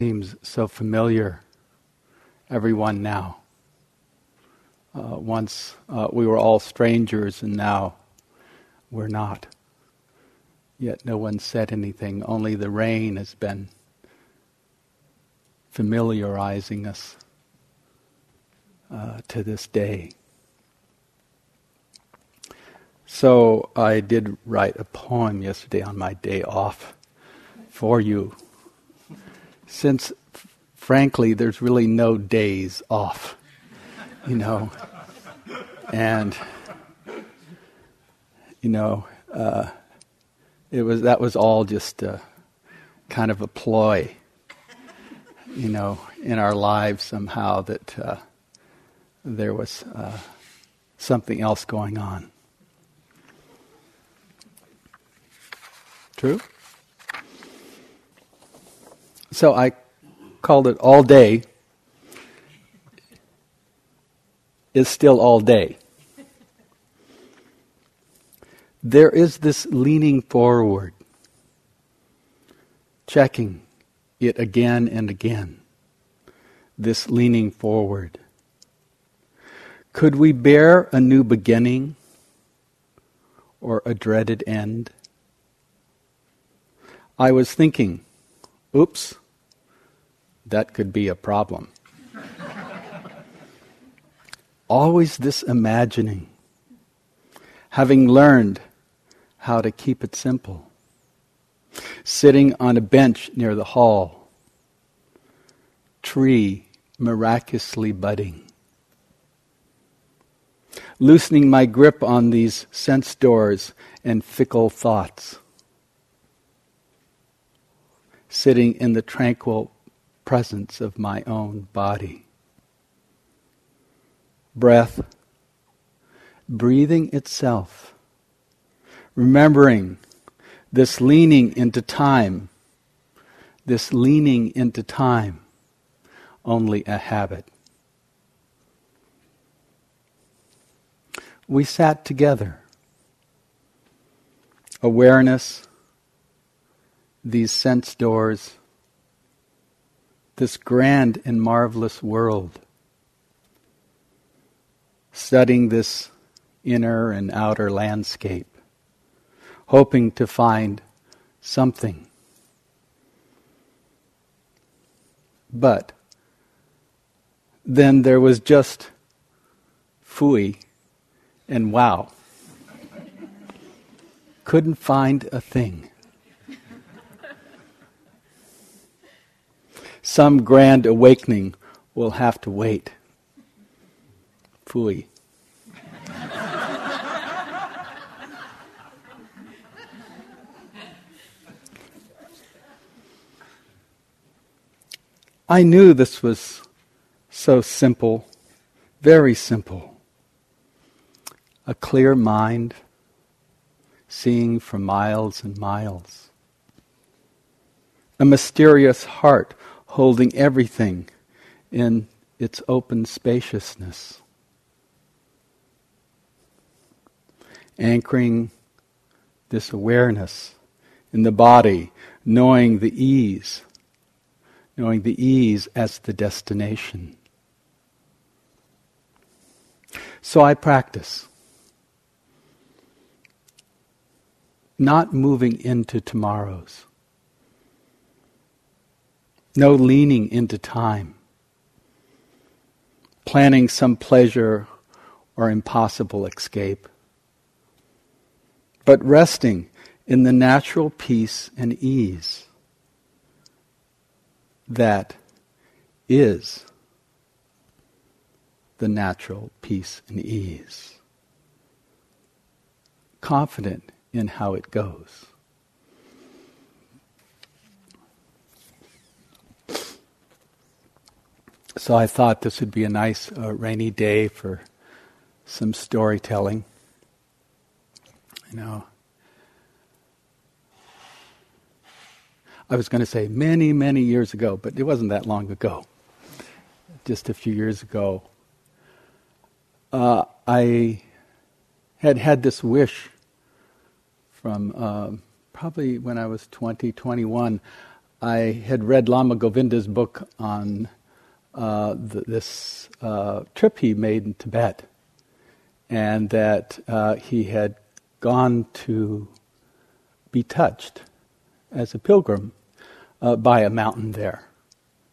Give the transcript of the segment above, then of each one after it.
seems so familiar, everyone now. Uh, once uh, we were all strangers, and now we're not. Yet no one said anything, only the rain has been familiarizing us uh, to this day. So I did write a poem yesterday on my day off for you since frankly there's really no days off, you know, and you know, uh, it was that was all just a, kind of a ploy, you know, in our lives somehow that uh, there was uh, something else going on. True. So I called it all day is still all day. There is this leaning forward, checking it again and again. This leaning forward. Could we bear a new beginning or a dreaded end? I was thinking Oops, that could be a problem. Always this imagining, having learned how to keep it simple. Sitting on a bench near the hall, tree miraculously budding. Loosening my grip on these sense doors and fickle thoughts sitting in the tranquil presence of my own body. Breath, breathing itself, remembering this leaning into time, this leaning into time, only a habit. We sat together. Awareness, these sense doors, this grand and marvelous world, studying this inner and outer landscape, hoping to find something. But then there was just fooey and wow. Couldn't find a thing. Some grand awakening will have to wait. Fooey. I knew this was so simple, very simple. A clear mind, seeing for miles and miles. A mysterious heart holding everything in its open spaciousness. Anchoring this awareness in the body, knowing the ease, knowing the ease as the destination. So I practice. Not moving into tomorrows no leaning into time, planning some pleasure or impossible escape, but resting in the natural peace and ease that is the natural peace and ease. Confident in how it goes. So I thought this would be a nice uh, rainy day for some storytelling. You know, I was going to say many, many years ago, but it wasn't that long ago. Just a few years ago, uh, I had had this wish from uh, probably when I was 20, 21. I had read Lama Govinda's book on uh, the, this uh, trip he made in Tibet, and that uh, he had gone to be touched as a pilgrim uh, by a mountain there.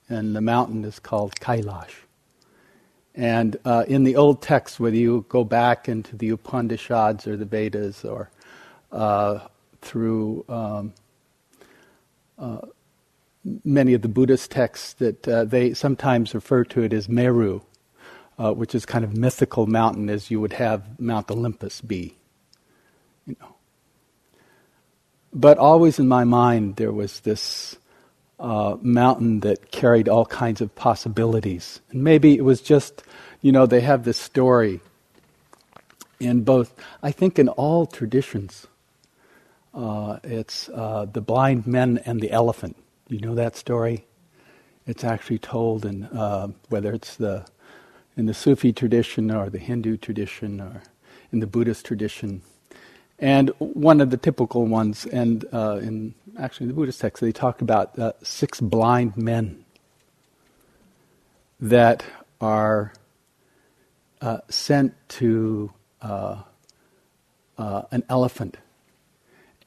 And the mountain is called Kailash. And uh, in the old texts, whether you go back into the Upanishads or the Vedas or uh, through um, many of the Buddhist texts, that uh, they sometimes refer to it as Meru, uh, which is kind of mythical mountain, as you would have Mount Olympus be. You know. But always in my mind, there was this uh, mountain that carried all kinds of possibilities. And maybe it was just, you know, they have this story in both, I think in all traditions. Uh, it's uh, the blind men and the elephant. You know that story? It's actually told in uh, whether it's the in the Sufi tradition or the Hindu tradition or in the Buddhist tradition. And one of the typical ones, and uh, in actually the Buddhist text, they talk about uh, six blind men that are uh, sent to uh, uh, an elephant.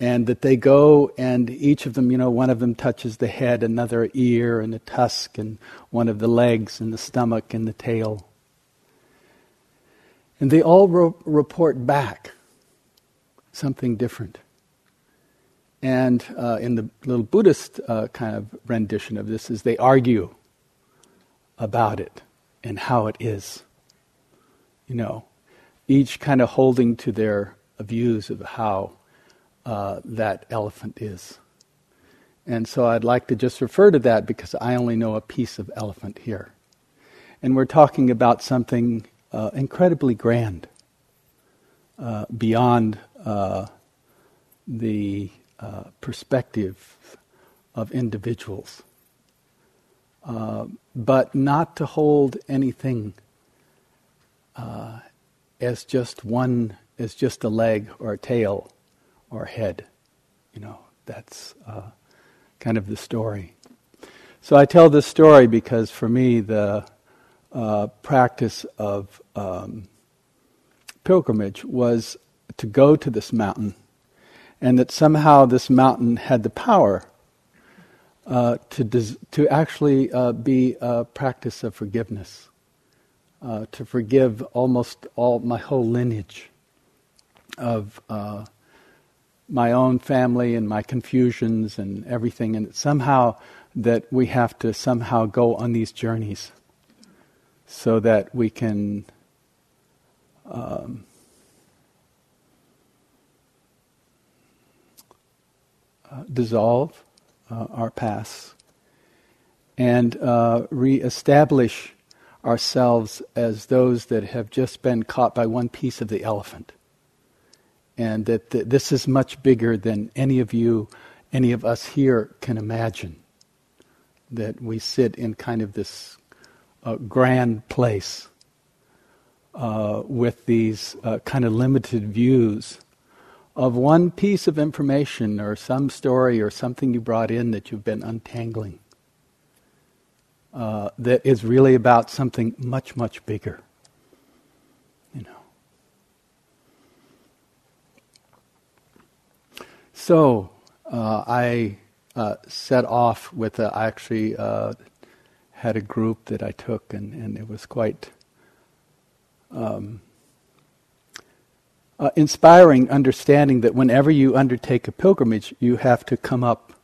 And that they go, and each of them, you know, one of them touches the head, another ear, and the tusk, and one of the legs, and the stomach, and the tail. And they all ro- report back something different. And uh, in the little Buddhist uh, kind of rendition of this, is they argue about it and how it is. You know, each kind of holding to their views of how uh, that elephant is. And so I'd like to just refer to that because I only know a piece of elephant here. And we're talking about something uh, incredibly grand, uh, beyond uh, the uh, perspective of individuals, but not to hold anything as just one, as just a leg or a tail or head. You know, that's uh, kind of the story. So I tell this story because for me, the uh, practice of um, pilgrimage was to go to this mountain, and that somehow this mountain had the power uh, to des- to actually uh, be a practice of forgiveness, uh, to forgive almost all my whole lineage of uh, my own family and my confusions and everything, and somehow that we have to somehow go on these journeys so that we can um, uh, dissolve uh, our past and uh, re-establish ourselves as those that have just been caught by one piece of the elephant and that th- this is much bigger than any of you any of us here can imagine that we sit in kind of this uh, grand place uh, with these uh, kind of limited views of one piece of information or some story or something you brought in that you've been untangling uh, that is really about something much, much bigger. You know. So uh, I uh, set off with a, I actually had a group that I took, and, and it was quite um, uh, inspiring understanding that whenever you undertake a pilgrimage, you have to come up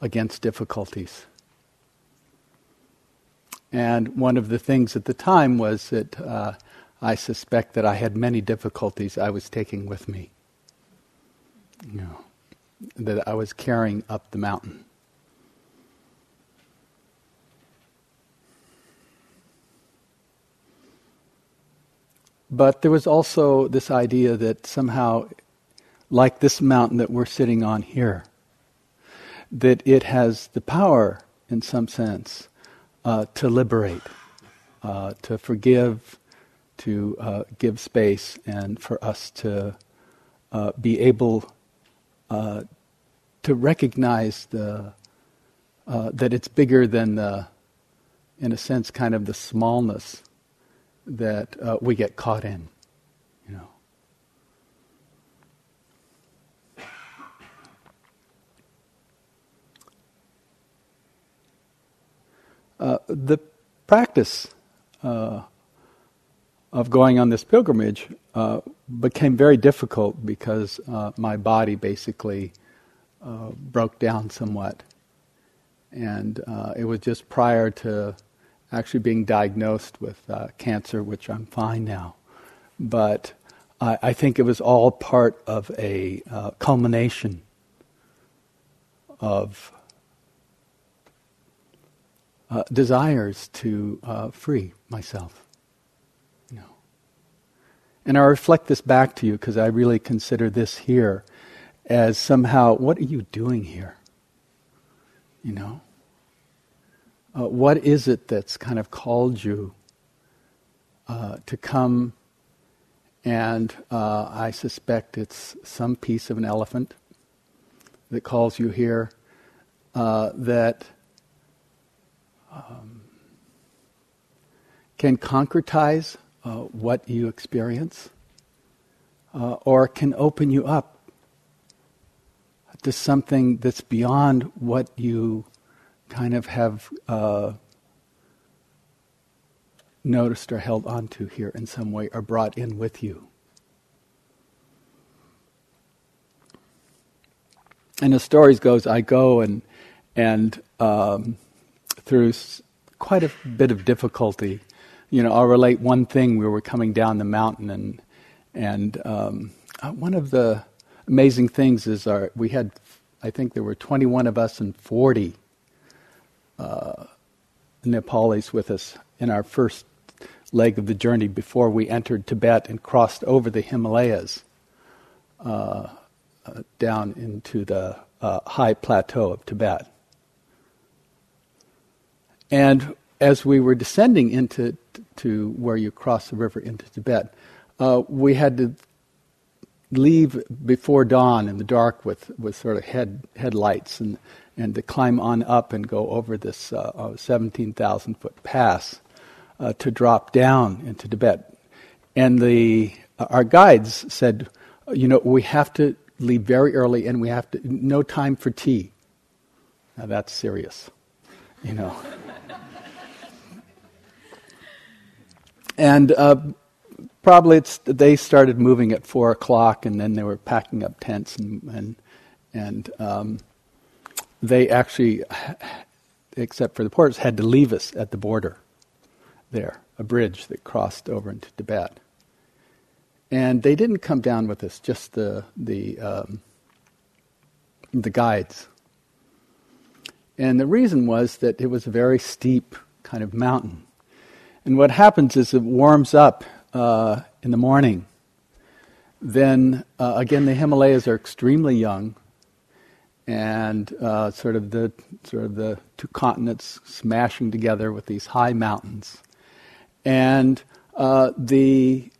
against difficulties. And one of the things at the time was that uh, I suspect that I had many difficulties I was taking with me. You know, that I was carrying up the mountain. But there was also this idea that somehow, like this mountain that we're sitting on here, that it has the power, in some sense, uh, to liberate, uh, to forgive, to uh, give space, and for us to uh, be able uh, to recognize the uh, that it's bigger than the, in a sense, kind of the smallness that uh, we get caught in, you know. Uh, the practice uh, of going on this pilgrimage uh, became very difficult because uh, my body basically uh, broke down somewhat. And uh, it was just prior to actually being diagnosed with uh, cancer, which I'm fine now. But I, I, think it was all part of a uh, culmination of desires to free myself. And I reflect this back to you because I really consider this here as somehow, what are you doing here? You know? Uh, what is it that's kind of called you uh, to come? And uh, I suspect it's some piece of an elephant that calls you here uh, that um, can concretize uh, what you experience, uh, or can open you up to something that's beyond what you kind of have uh, noticed or held onto here in some way or brought in with you. And the stories goes, I go and and um, through quite a bit of difficulty you know, I'll relate one thing. We were coming down the mountain, and and um, uh, one of the amazing things is our we had, I think there were 21 of us and 40 uh, Nepalis with us in our first leg of the journey before we entered Tibet and crossed over the Himalayas uh, uh, down into the uh, high plateau of Tibet. And as we were descending into to where you cross the river into Tibet, uh, we had to leave before dawn in the dark with, with sort of head headlights and and to climb on up and go over this uh, uh 17,000 foot pass uh, to drop down into Tibet. And the uh, our guides said, you know, we have to leave very early and we have to no time for tea. Now that's serious, you know. And uh, probably they started moving at four o'clock, and then they were packing up tents, and and, and um, they actually, except for the porters, had to leave us at the border there, a bridge that crossed over into Tibet. And they didn't come down with us, just the the um, the guides. And the reason was that it was a very steep kind of mountain. And what happens is it warms up uh, in the morning. Then, uh, again, the Himalayas are extremely young, and uh, sort of the sort of the two continents smashing together with these high mountains, and uh, the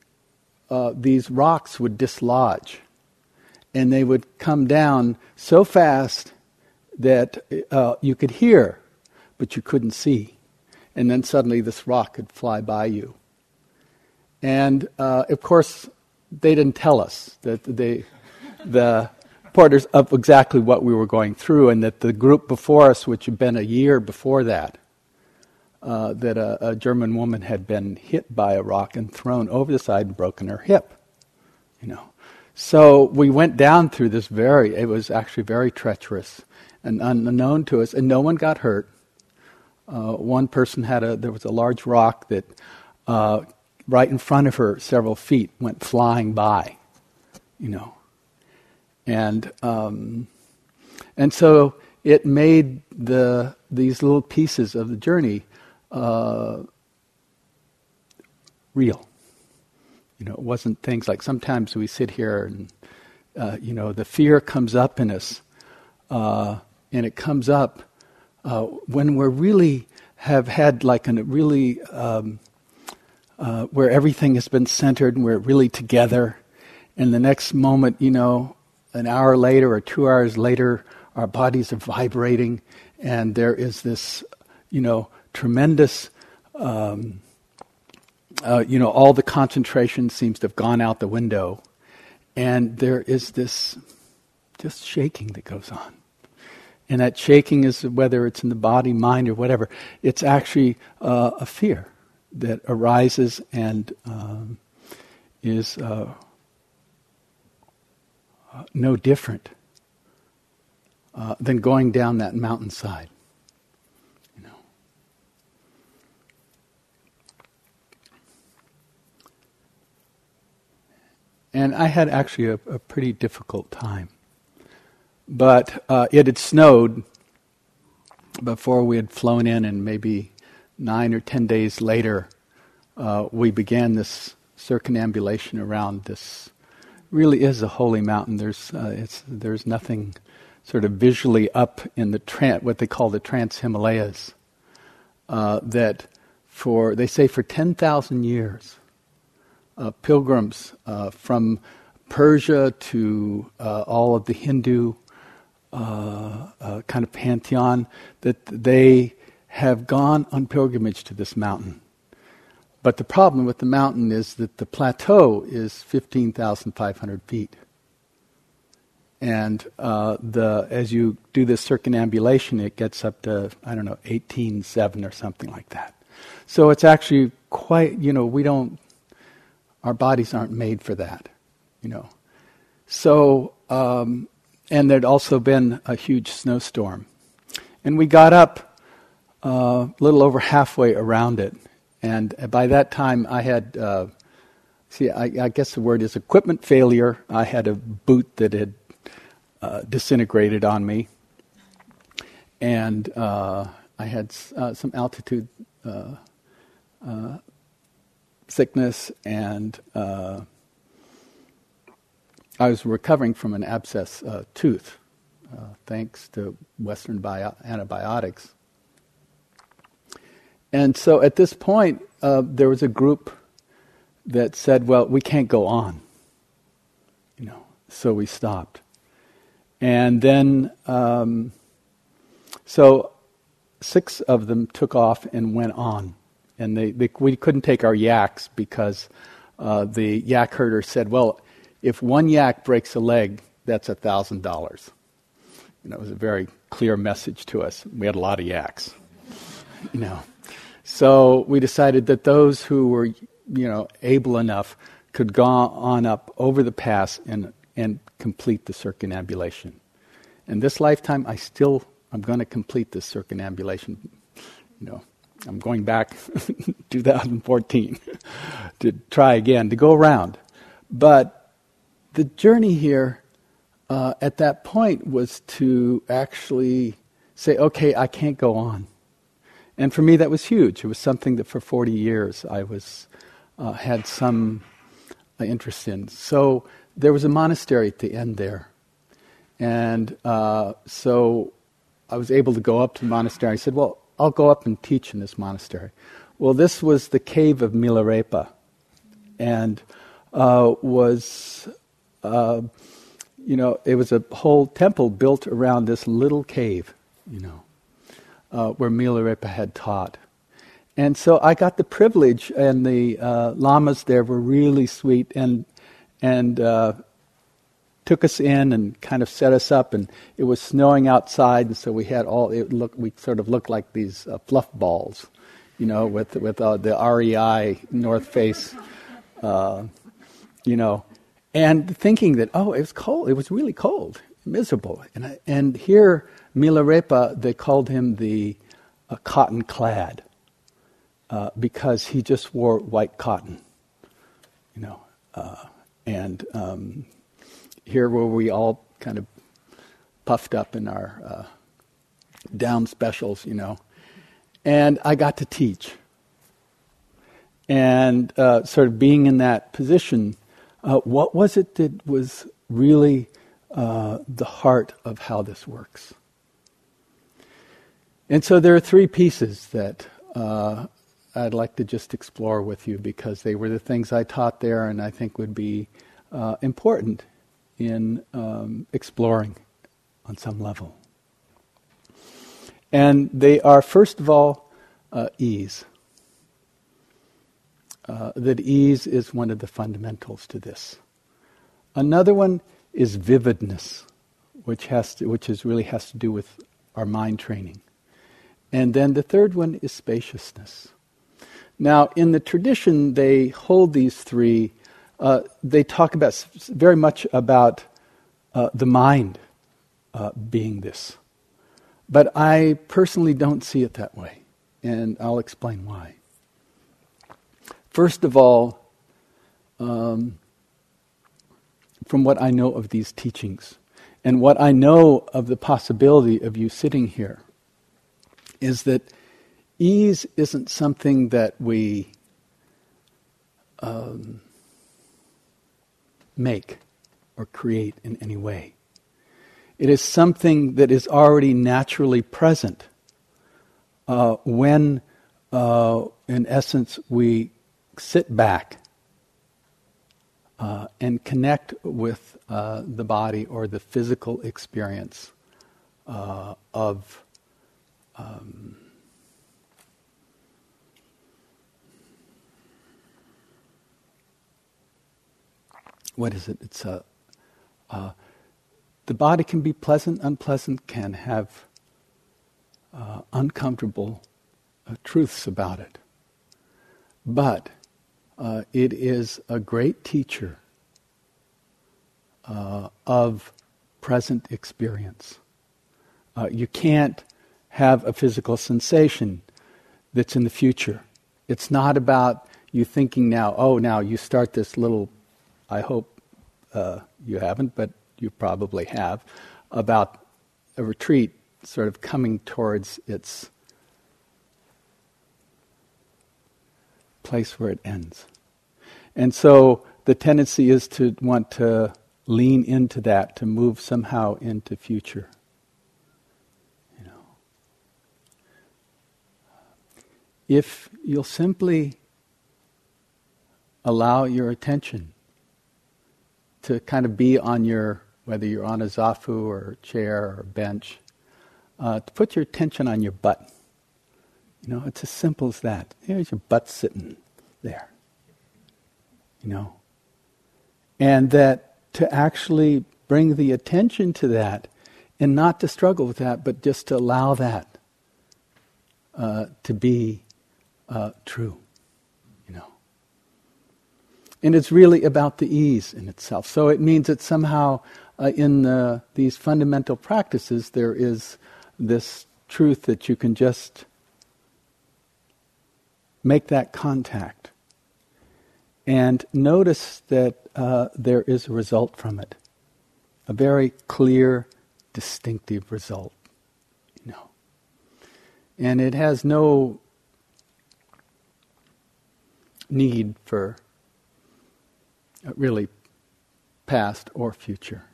uh, these rocks would dislodge, and they would come down so fast that uh, you could hear, but you couldn't see and then suddenly this rock could fly by you. And uh, of course, they didn't tell us that they, the porters of exactly what we were going through, and that the group before us, which had been a year before that, uh, that a, a, German woman had been hit by a rock and thrown over the side and broken her hip. You know, so we went down through this very. It was actually very treacherous and unknown to us, and no one got hurt. Uh, one person had a, there was a large rock that uh, right in front of her, several feet, went flying by, you know. And, um, and so it made the, these little pieces of the journey uh, real. You know, it wasn't things like sometimes we sit here and, uh, you know, the fear comes up in us, uh, and it comes up uh, when we're really have had like a really um, uh, where everything has been centered and we're really together, and the next moment, you know, an hour later or two hours later, our bodies are vibrating, and there is this, you know, tremendous. Um, uh, you know, all the concentration seems to have gone out the window, and there is this just shaking that goes on. And that shaking is whether it's in the body, mind, or whatever, it's actually uh, a fear that arises and um, is uh, no different uh, than going down that mountainside. You know. And I had actually a, a pretty difficult time. But uh, it had snowed before we had flown in, and maybe nine or ten days later, uh, we began this circumambulation around this. Really is a holy mountain. There's uh, there's nothing sort of visually up in the tran- what they call the Trans Himalayas uh, that for they say for ten thousand years, uh, pilgrims uh, from Persia to all of the Hindu uh, kind of pantheon that they have gone on pilgrimage to this mountain. But the problem with the mountain is that the plateau is 15,500 feet. And uh, the, as you do this circumambulation, it gets up to, I don't know, 18.7 or something like that. So it's actually quite, you know, we don't, our bodies aren't made for that, you know. So, um, and there'd also been a huge snowstorm. And we got up a uh, little over halfway around it. And by that time, I had, uh, see, I, I, guess the word is equipment failure. I had a boot that had uh, disintegrated on me. And uh, I had uh, some altitude uh, sickness, and I was recovering from an abscess tooth, thanks to Western bio- antibiotics. And so at this point, uh, there was a group that said, well, we can't go on. You know, so we stopped. And then, um, so six of them took off and went on. And they, they we couldn't take our yaks because uh, the yak herder said, well, if one yak breaks a leg, that's a thousand dollars. And that was a very clear message to us. We had a lot of yaks, you know. So we decided that those who were, you know, able enough could go on up over the pass and, and complete the circumambulation. In this lifetime, I still, I'm going to complete this circumambulation. You know, I'm going back 2014 to try again, to go around. But the journey here uh, at that point was to actually say, okay, I can't go on. And for me, that was huge. It was something that for 40 years I was uh, had some uh, interest in. So there was a monastery at the end there, and uh, so I was able to go up to the monastery. I said, "Well, I'll go up and teach in this monastery." Well, this was the cave of Milarepa, and uh, was. Uh, you know, it was a whole temple built around this little cave, you know uh, where Milarepa had taught. And so I got the privilege, and the uh, lamas there were really sweet and and uh, took us in and kind of set us up. And it was snowing outside, and so we had all it looked we sort of looked like these uh, fluff balls, you know, with with uh, the REI North Face, uh, you know, and thinking that oh it was cold, it was really cold, miserable, and I, and here Milarepa, they called him the uh, cotton clad uh, because he just wore white cotton, you know. Uh, and um, here were we all kind of puffed up in our uh, down specials, you know. And I got to teach. And uh, sort of being in that position, uh, what was it that was really the heart of how this works? And so there are three pieces that uh, I'd like to just explore with you because they were the things I taught there and I think would be uh, important in um, exploring on some level. And they are, first of all, uh, ease. Uh, that ease is one of the fundamentals to this. Another one is vividness, which has to, which is really has to do with our mind training. And then the third one is spaciousness. Now, in the tradition, they hold these three. Uh, they talk about very much about uh, the mind uh, being this, but I personally don't see it that way, and I'll explain why. First of all, um, from what I know of these teachings, and what I know of the possibility of you sitting here, is that ease isn't something that we um, make or create in any way. It is something that is already naturally present uh, when, uh, in essence, we sit back uh, and connect with uh, the body or the physical experience uh, of um, what is it? It's a uh, the body can be pleasant, unpleasant, can have uh, uncomfortable uh, truths about it. But uh, it is a great teacher uh, of present experience. Uh, you can't have a physical sensation that's in the future. It's not about you thinking now, oh, now you start this little, I hope uh, you haven't, but you probably have, about a retreat sort of coming towards its place where it ends. And so the tendency is to want to lean into that, to move somehow into future. You know. If you'll simply allow your attention to kind of be on your, whether you're on a zafu or chair or bench, uh, to put your attention on your butt. You know, it's as simple as that. Here's your butt sitting there. You know? And that to actually bring the attention to that and not to struggle with that, but just to allow that uh, to be uh, true. You know? And it's really about the ease in itself. So it means that somehow uh, in the, these fundamental practices there is this truth that you can just make that contact and notice that uh, there is a result from it, a very clear, distinctive result. You know, and it has no need for uh, really past or future.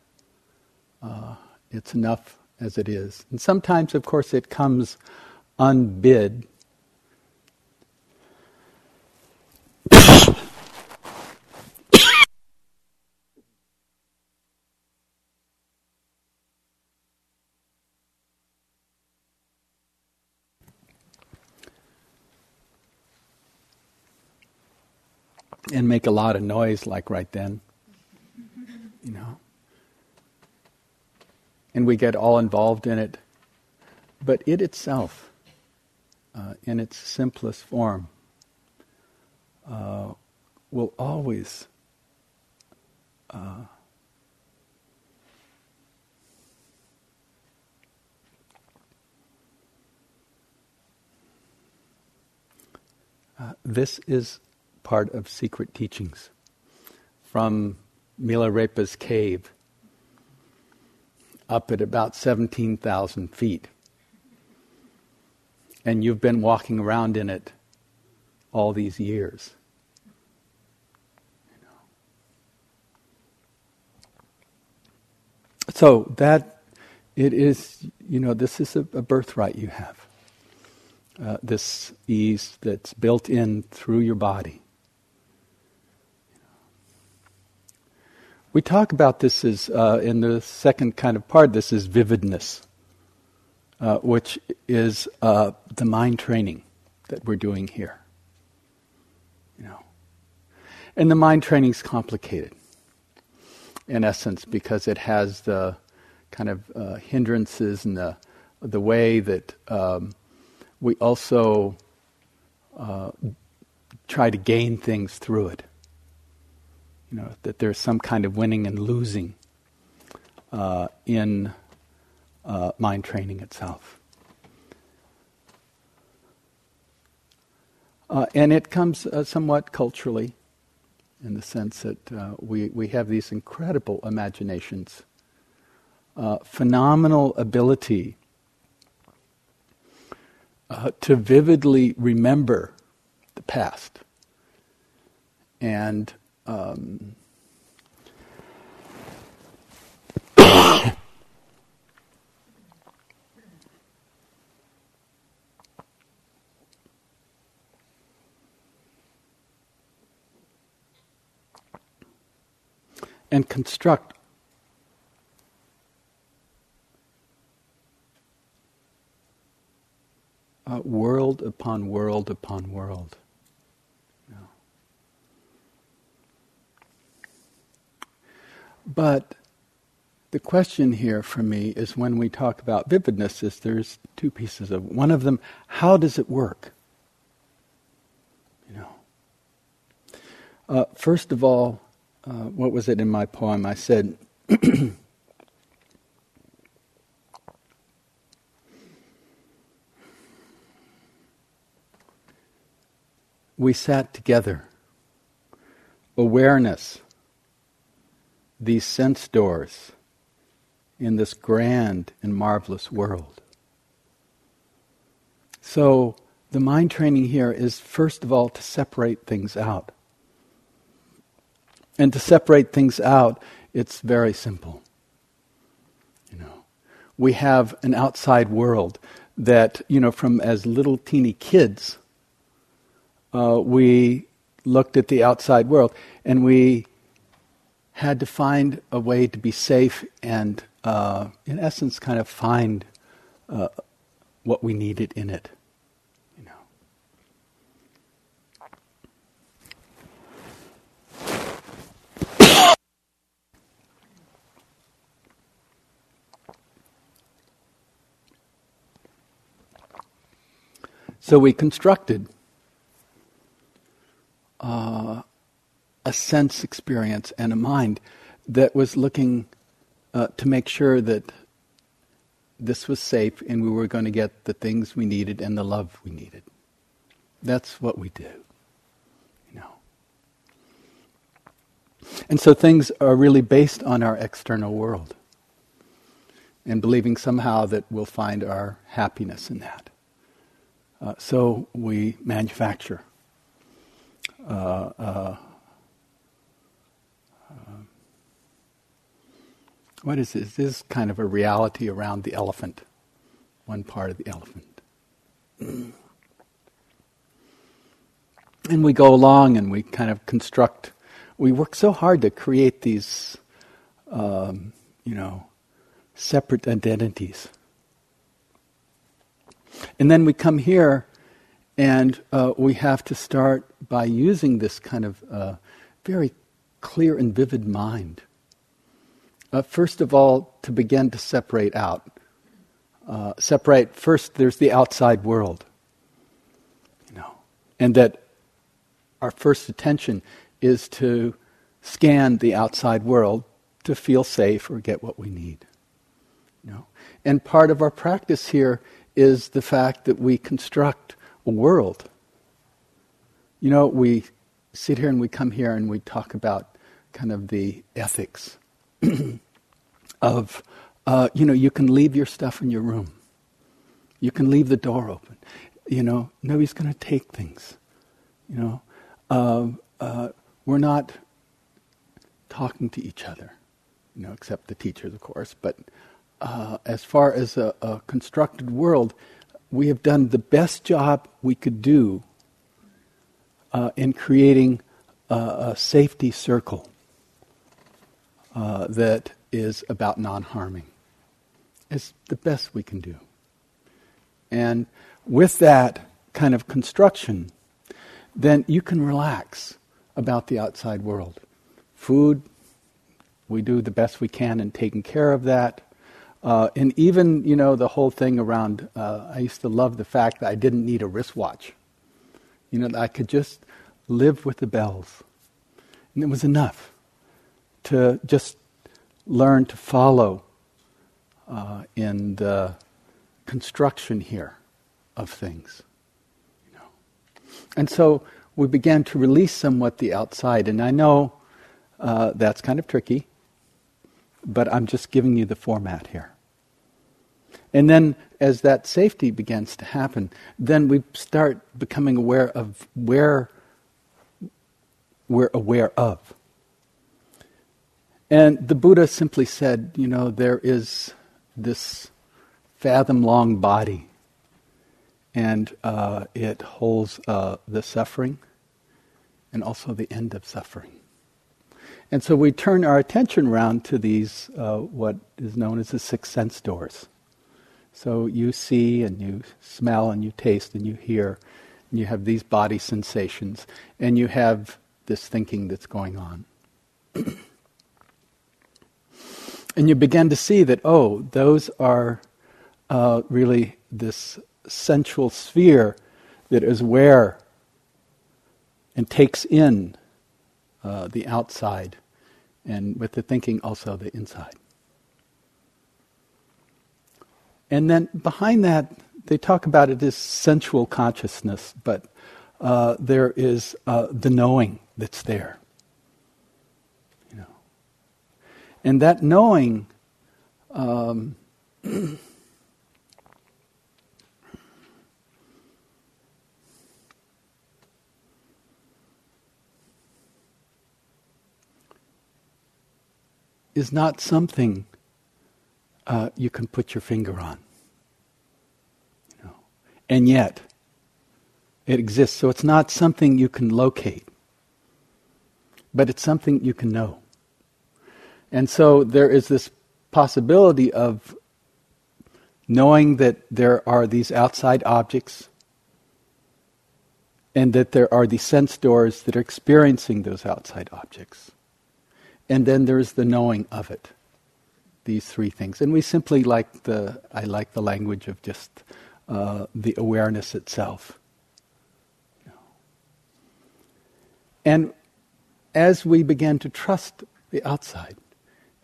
Uh, it's enough as it is. And sometimes, of course, it comes unbid and make a lot of noise like right then. You know? And we get all involved in it. But it itself, uh, in its simplest form, uh, will always uh, uh, this is part of secret teachings from Milarepa's cave up at about 17,000 feet. And you've been walking around in it all these years. So that it is, you know, this is a, a birthright you have. Uh, this ease that's built in through your body. We talk about this as, uh, in the second kind of part, this is vividness. uh, which is uh, the mind training that we're doing here. You know, and the mind training is complicated, in essence, because it has the kind of uh, hindrances and the the way that um, we also uh, try to gain things through it. You know, that there's some kind of winning and losing uh, in uh, mind training itself. Uh, and it comes uh, somewhat culturally, in the sense that uh, we, we have these incredible imaginations, uh, phenomenal ability to vividly remember the past. And um, and construct world upon world upon world. But the question here for me is when we talk about vividness is there's two pieces of one of them how does it work? You know. Uh, first of all uh, what was it in my poem? I said we sat together. Awareness these sense doors in this grand and marvelous world. So, the mind training here is first of all to separate things out. And to separate things out, it's very simple. You know, we have an outside world that, you know, from as little teeny kids, uh, we looked at the outside world and we had to find a way to be safe and, uh, in essence, kind of find uh, what we needed in it. You know. So we constructed uh, a sense experience and a mind that was looking uh, to make sure that this was safe and we were going to get the things we needed and the love we needed. That's what we do. You know. And so things are really based on our external world and believing somehow that we'll find our happiness in that. Uh, so we manufacture uh, uh, what is this? This is kind of a reality around the elephant, one part of the elephant. And we go along and we kind of construct, we work so hard to create these, um, you know, separate identities. And then we come here and uh, we have to start by using this kind of uh, very clear and vivid mind uh, first of all, to begin to separate out. Uh, separate, first, there's the outside world. You know, and that our first attention is to scan the outside world to feel safe or get what we need. You know? And part of our practice here is the fact that we construct a world. You know, we sit here and we come here and we talk about kind of the ethics of, uh, you know, you can leave your stuff in your room. You can leave the door open. You know, nobody's going to take things. You know, uh, uh, we're not talking to each other, you know, except the teachers, of course. But uh, as far as a, a constructed world, we have done the best job we could do uh, in creating a, a safety circle uh, that is about non harming. It's the best we can do. And with that kind of construction, then you can relax about the outside world. Food, we do the best we can in taking care of that. Uh, and even, you know, the whole thing around, uh, I used to love the fact that I didn't need a wristwatch. You know, I could just live with the bells. And it was enough to just learn to follow uh, in the construction here of things. You know. And so we began to release somewhat the outside. And I know uh, that's kind of tricky, but I'm just giving you the format here. And then, as that safety begins to happen, then we start becoming aware of where we're aware of. And the Buddha simply said, you know, there is this fathom long body, and uh, it holds uh, the suffering and also the end of suffering. And so we turn our attention around to these, uh, what is known as the six sense doors. So you see and you smell and you taste and you hear, and you have these body sensations, and you have this thinking that's going on. and you begin to see that, oh, those are uh, really this sensual sphere that is where and takes in uh, the outside, and with the thinking also the inside. And then behind that, they talk about it as sensual consciousness, but uh, there is uh, the knowing that's there. You know, and that knowing. Um, is not something uh, you can put your finger on. You know? And yet, it exists. So it's not something you can locate, but it's something you can know. And so there is this possibility of knowing that there are these outside objects and that there are these sense doors that are experiencing those outside objects. And then there's the knowing of it. These three things. And we simply like the, I like the language of just uh, the awareness itself. And as we begin to trust the outside,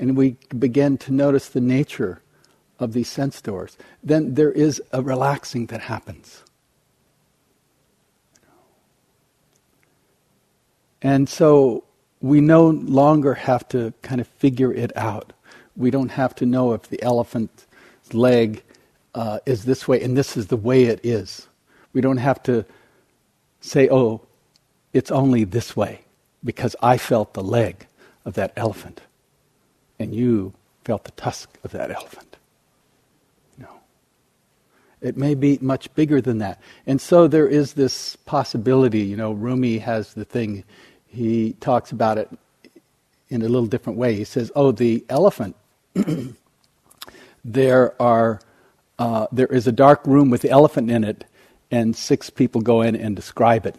and we begin to notice the nature of these sense doors, then there is a relaxing that happens. And so we no longer have to kind of figure it out. We don't have to know if the elephant's leg uh, is this way and this is the way it is. We don't have to say, oh, it's only this way because I felt the leg of that elephant and you felt the tusk of that elephant. No. It may be much bigger than that. And so there is this possibility, you know, Rumi has the thing he talks about it in a little different way. He says, "Oh, the elephant. there are uh, there is a dark room with the elephant in it, and six people go in and describe it."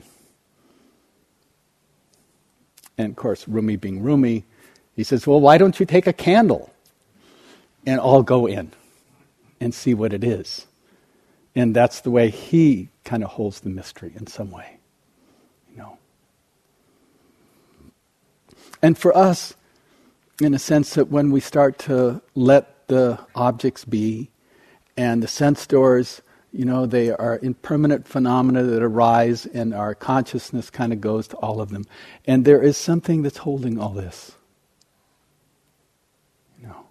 And of course, Rumi being Rumi, he says, "Well, why don't you take a candle and all go in and see what it is?" And that's the way he kind of holds the mystery in some way. You know. And for us, in a sense that when we start to let the objects be and the sense doors, you know, they are impermanent phenomena that arise and our consciousness kind of goes to all of them. And there is something that's holding all this. You know.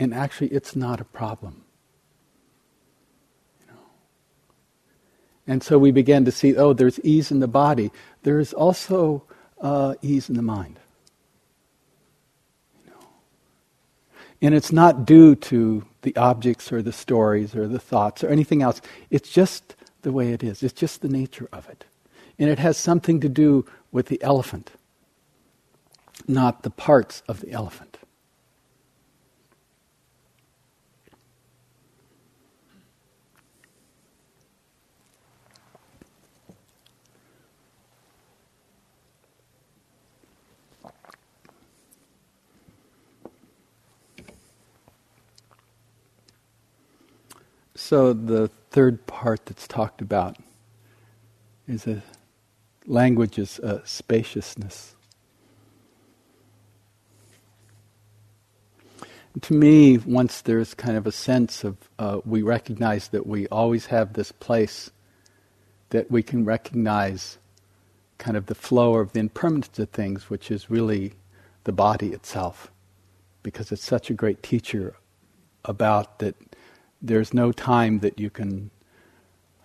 And actually, it's not a problem. And so we began to see, oh, there's ease in the body. There is also uh, ease in the mind. You know? And it's not due to the objects or the stories or the thoughts or anything else. It's just the way it is. It's just the nature of it. And it has something to do with the elephant, not the parts of the elephant. So the third part that's talked about is a language is a spaciousness. to me, once there's kind of a sense of, uh, we recognize that we always have this place that we can recognize kind of the flow of the impermanence of things, which is really the body itself, because it's such a great teacher about that there's no time that you can,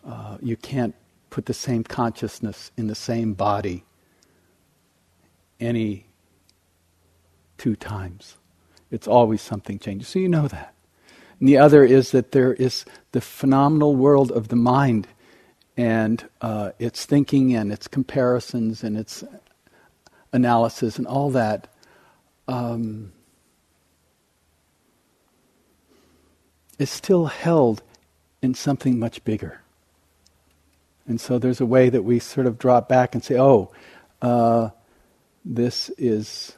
uh, you can't put the same consciousness in the same body any two times. It's always something changes. So you know that. And the other is that there is the phenomenal world of the mind and uh, its thinking and its comparisons and its analysis and all that. Um, is still held in something much bigger. And so there's a way that we sort of drop back and say, oh, uh, this is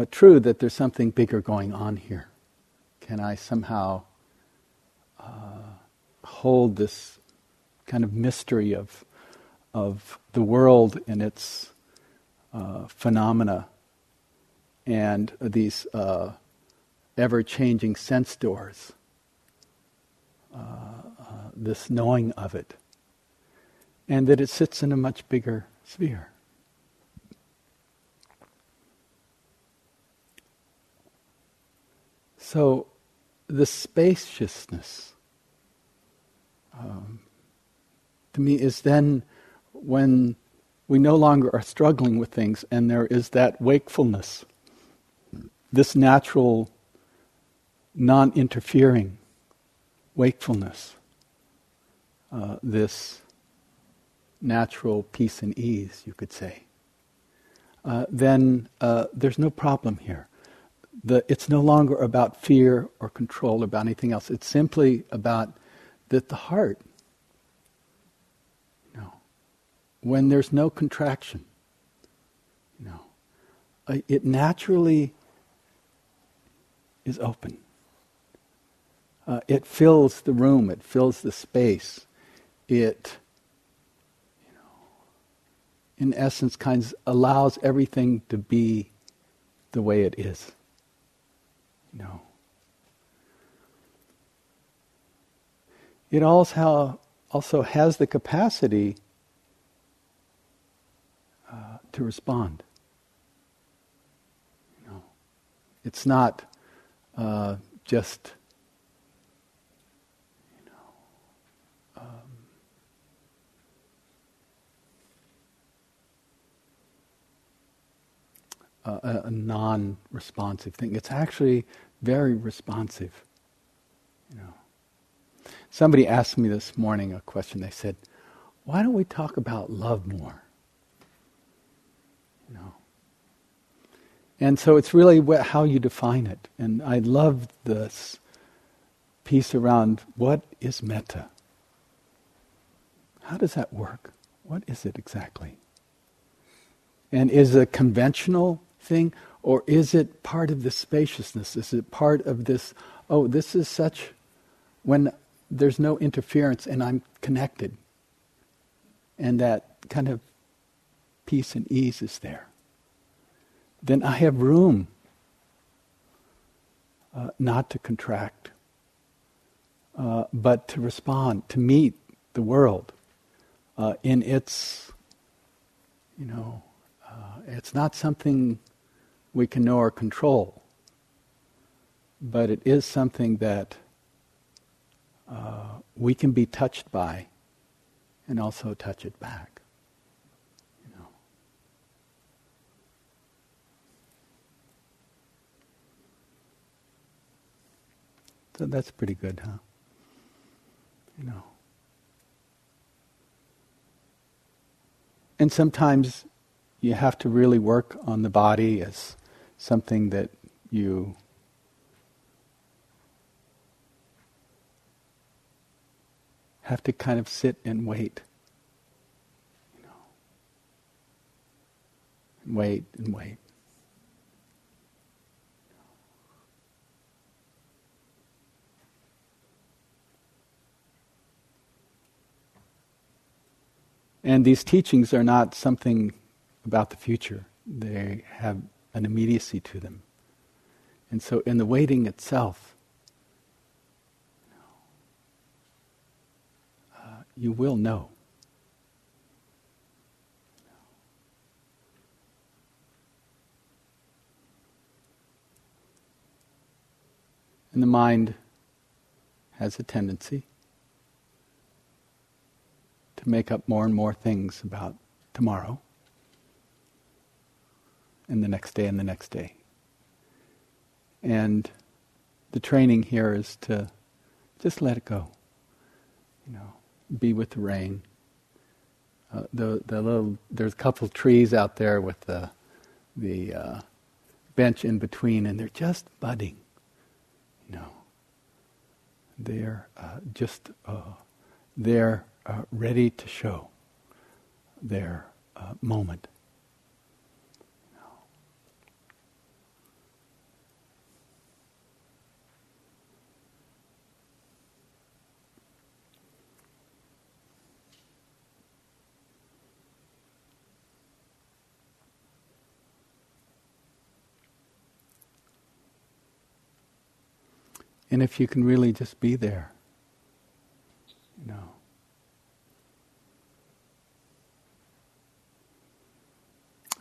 but true that there's something bigger going on here. Can I somehow uh, hold this kind of mystery of, of the world and its uh, phenomena and these uh, ever changing sense doors, uh, uh, this knowing of it, and that it sits in a much bigger sphere. So, the spaciousness um, to me is then when we no longer are struggling with things and there is that wakefulness, this natural, non interfering wakefulness, uh, this natural peace and ease, you could say, uh, then uh, there's no problem here the, it's no longer about fear or control or about anything else. It's simply about that the heart, you know, when there's no contraction, you know, uh, it naturally is open. Uh, it fills the room. It fills the space. It, you know, in essence, kinds allows everything to be the way it is. No. It also, also has the capacity uh, to respond. You know, it's not uh, just a, a non-responsive thing. It's actually very responsive. You know. Somebody asked me this morning a question. They said, "Why don't we talk about love more?" You know. And so it's really wh- how you define it. And I love this piece around what is metta. How does that work? What is it exactly? And is a conventional thing, or is it part of the spaciousness? Is it part of this, oh, this is such, when there's no interference and I'm connected, and that kind of peace and ease is there, then I have room uh, not to contract, uh, but to respond, to meet the world uh, in its, you know, uh, it's not something we can know or control. But it is something that uh, we can be touched by and also touch it back. You know. So that's pretty good, huh? You know. And sometimes you have to really work on the body as something that you have to kind of sit and wait. You know. And wait and wait. And these teachings are not something about the future. They have an immediacy to them. And so, in the waiting itself, uh, you will know. And the mind has a tendency to make up more and more things about tomorrow and the next day and the next day. And the training here is to just let it go. You know, be with the rain. Uh, the the little there's a couple trees out there with the the uh, bench in between, and they're just budding. You know, they're uh, just uh, they're uh, ready to show their uh, moment. And if you can really just be there, you know.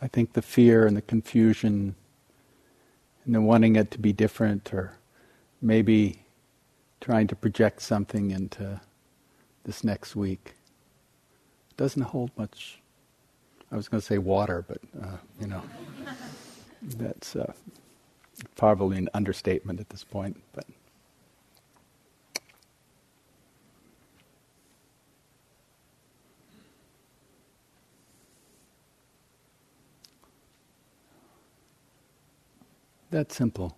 I think the fear and the confusion and the wanting it to be different or maybe trying to project something into this next week doesn't hold much. I was going to say water, but uh, you know, that's uh, probably an understatement at this point. But that simple.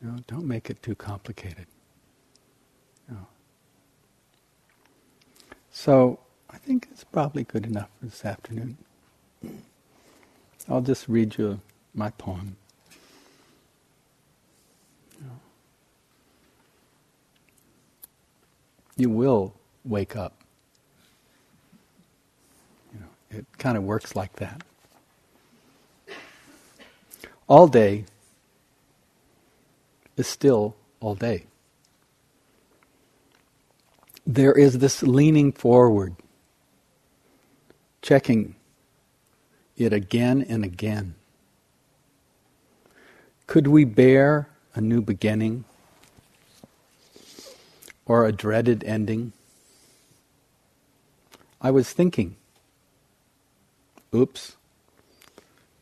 You know, don't make it too complicated. You know. So I think it's probably good enough for this afternoon. I'll just read you my poem. You, you will wake up. You know, it kind of works like that all day is still all day. There is this leaning forward, checking it again and again. Could we bear a new beginning or a dreaded ending? I was thinking, oops,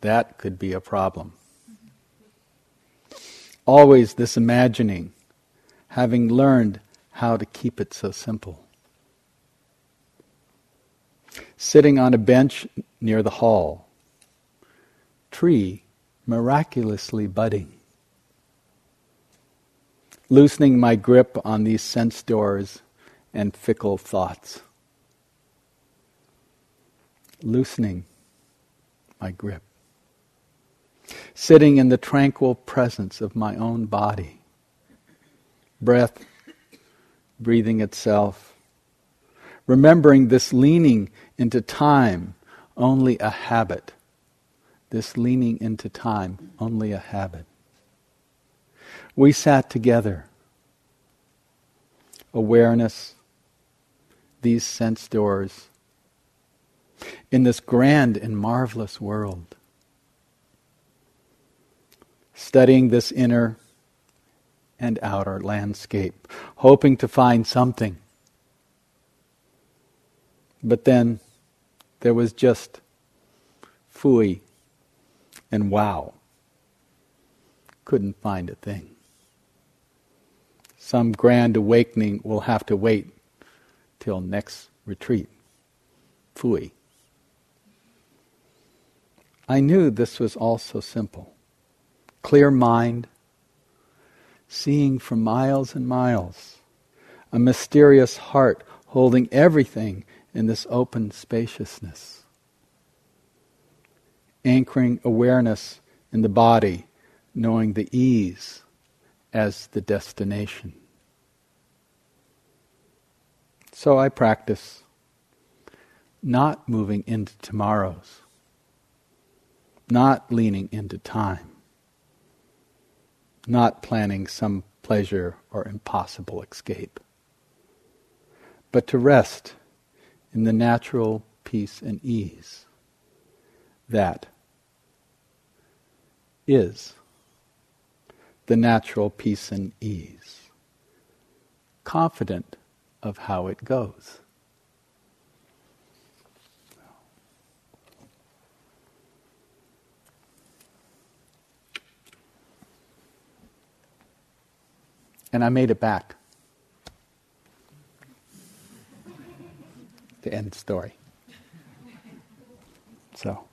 that could be a problem always this imagining, having learned how to keep it so simple. Sitting on a bench near the hall, tree miraculously budding. Loosening my grip on these sense doors and fickle thoughts. Loosening my grip sitting in the tranquil presence of my own body. Breath breathing itself. Remembering this leaning into time, only a habit. This leaning into time, only a habit. We sat together. Awareness, these sense doors, in this grand and marvelous world studying this inner and outer landscape, hoping to find something. But then there was just fooey and wow. Couldn't find a thing. Some grand awakening will have to wait till next retreat. Fooey. I knew this was all so simple clear mind, seeing for miles and miles, a mysterious heart holding everything in this open spaciousness, anchoring awareness in the body, knowing the ease as the destination. So I practice not moving into tomorrows, not leaning into time, not planning some pleasure or impossible escape, but to rest in the natural peace and ease that is the natural peace and ease, confident of how it goes. And I made it back. The end story. So,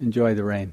enjoy the rain.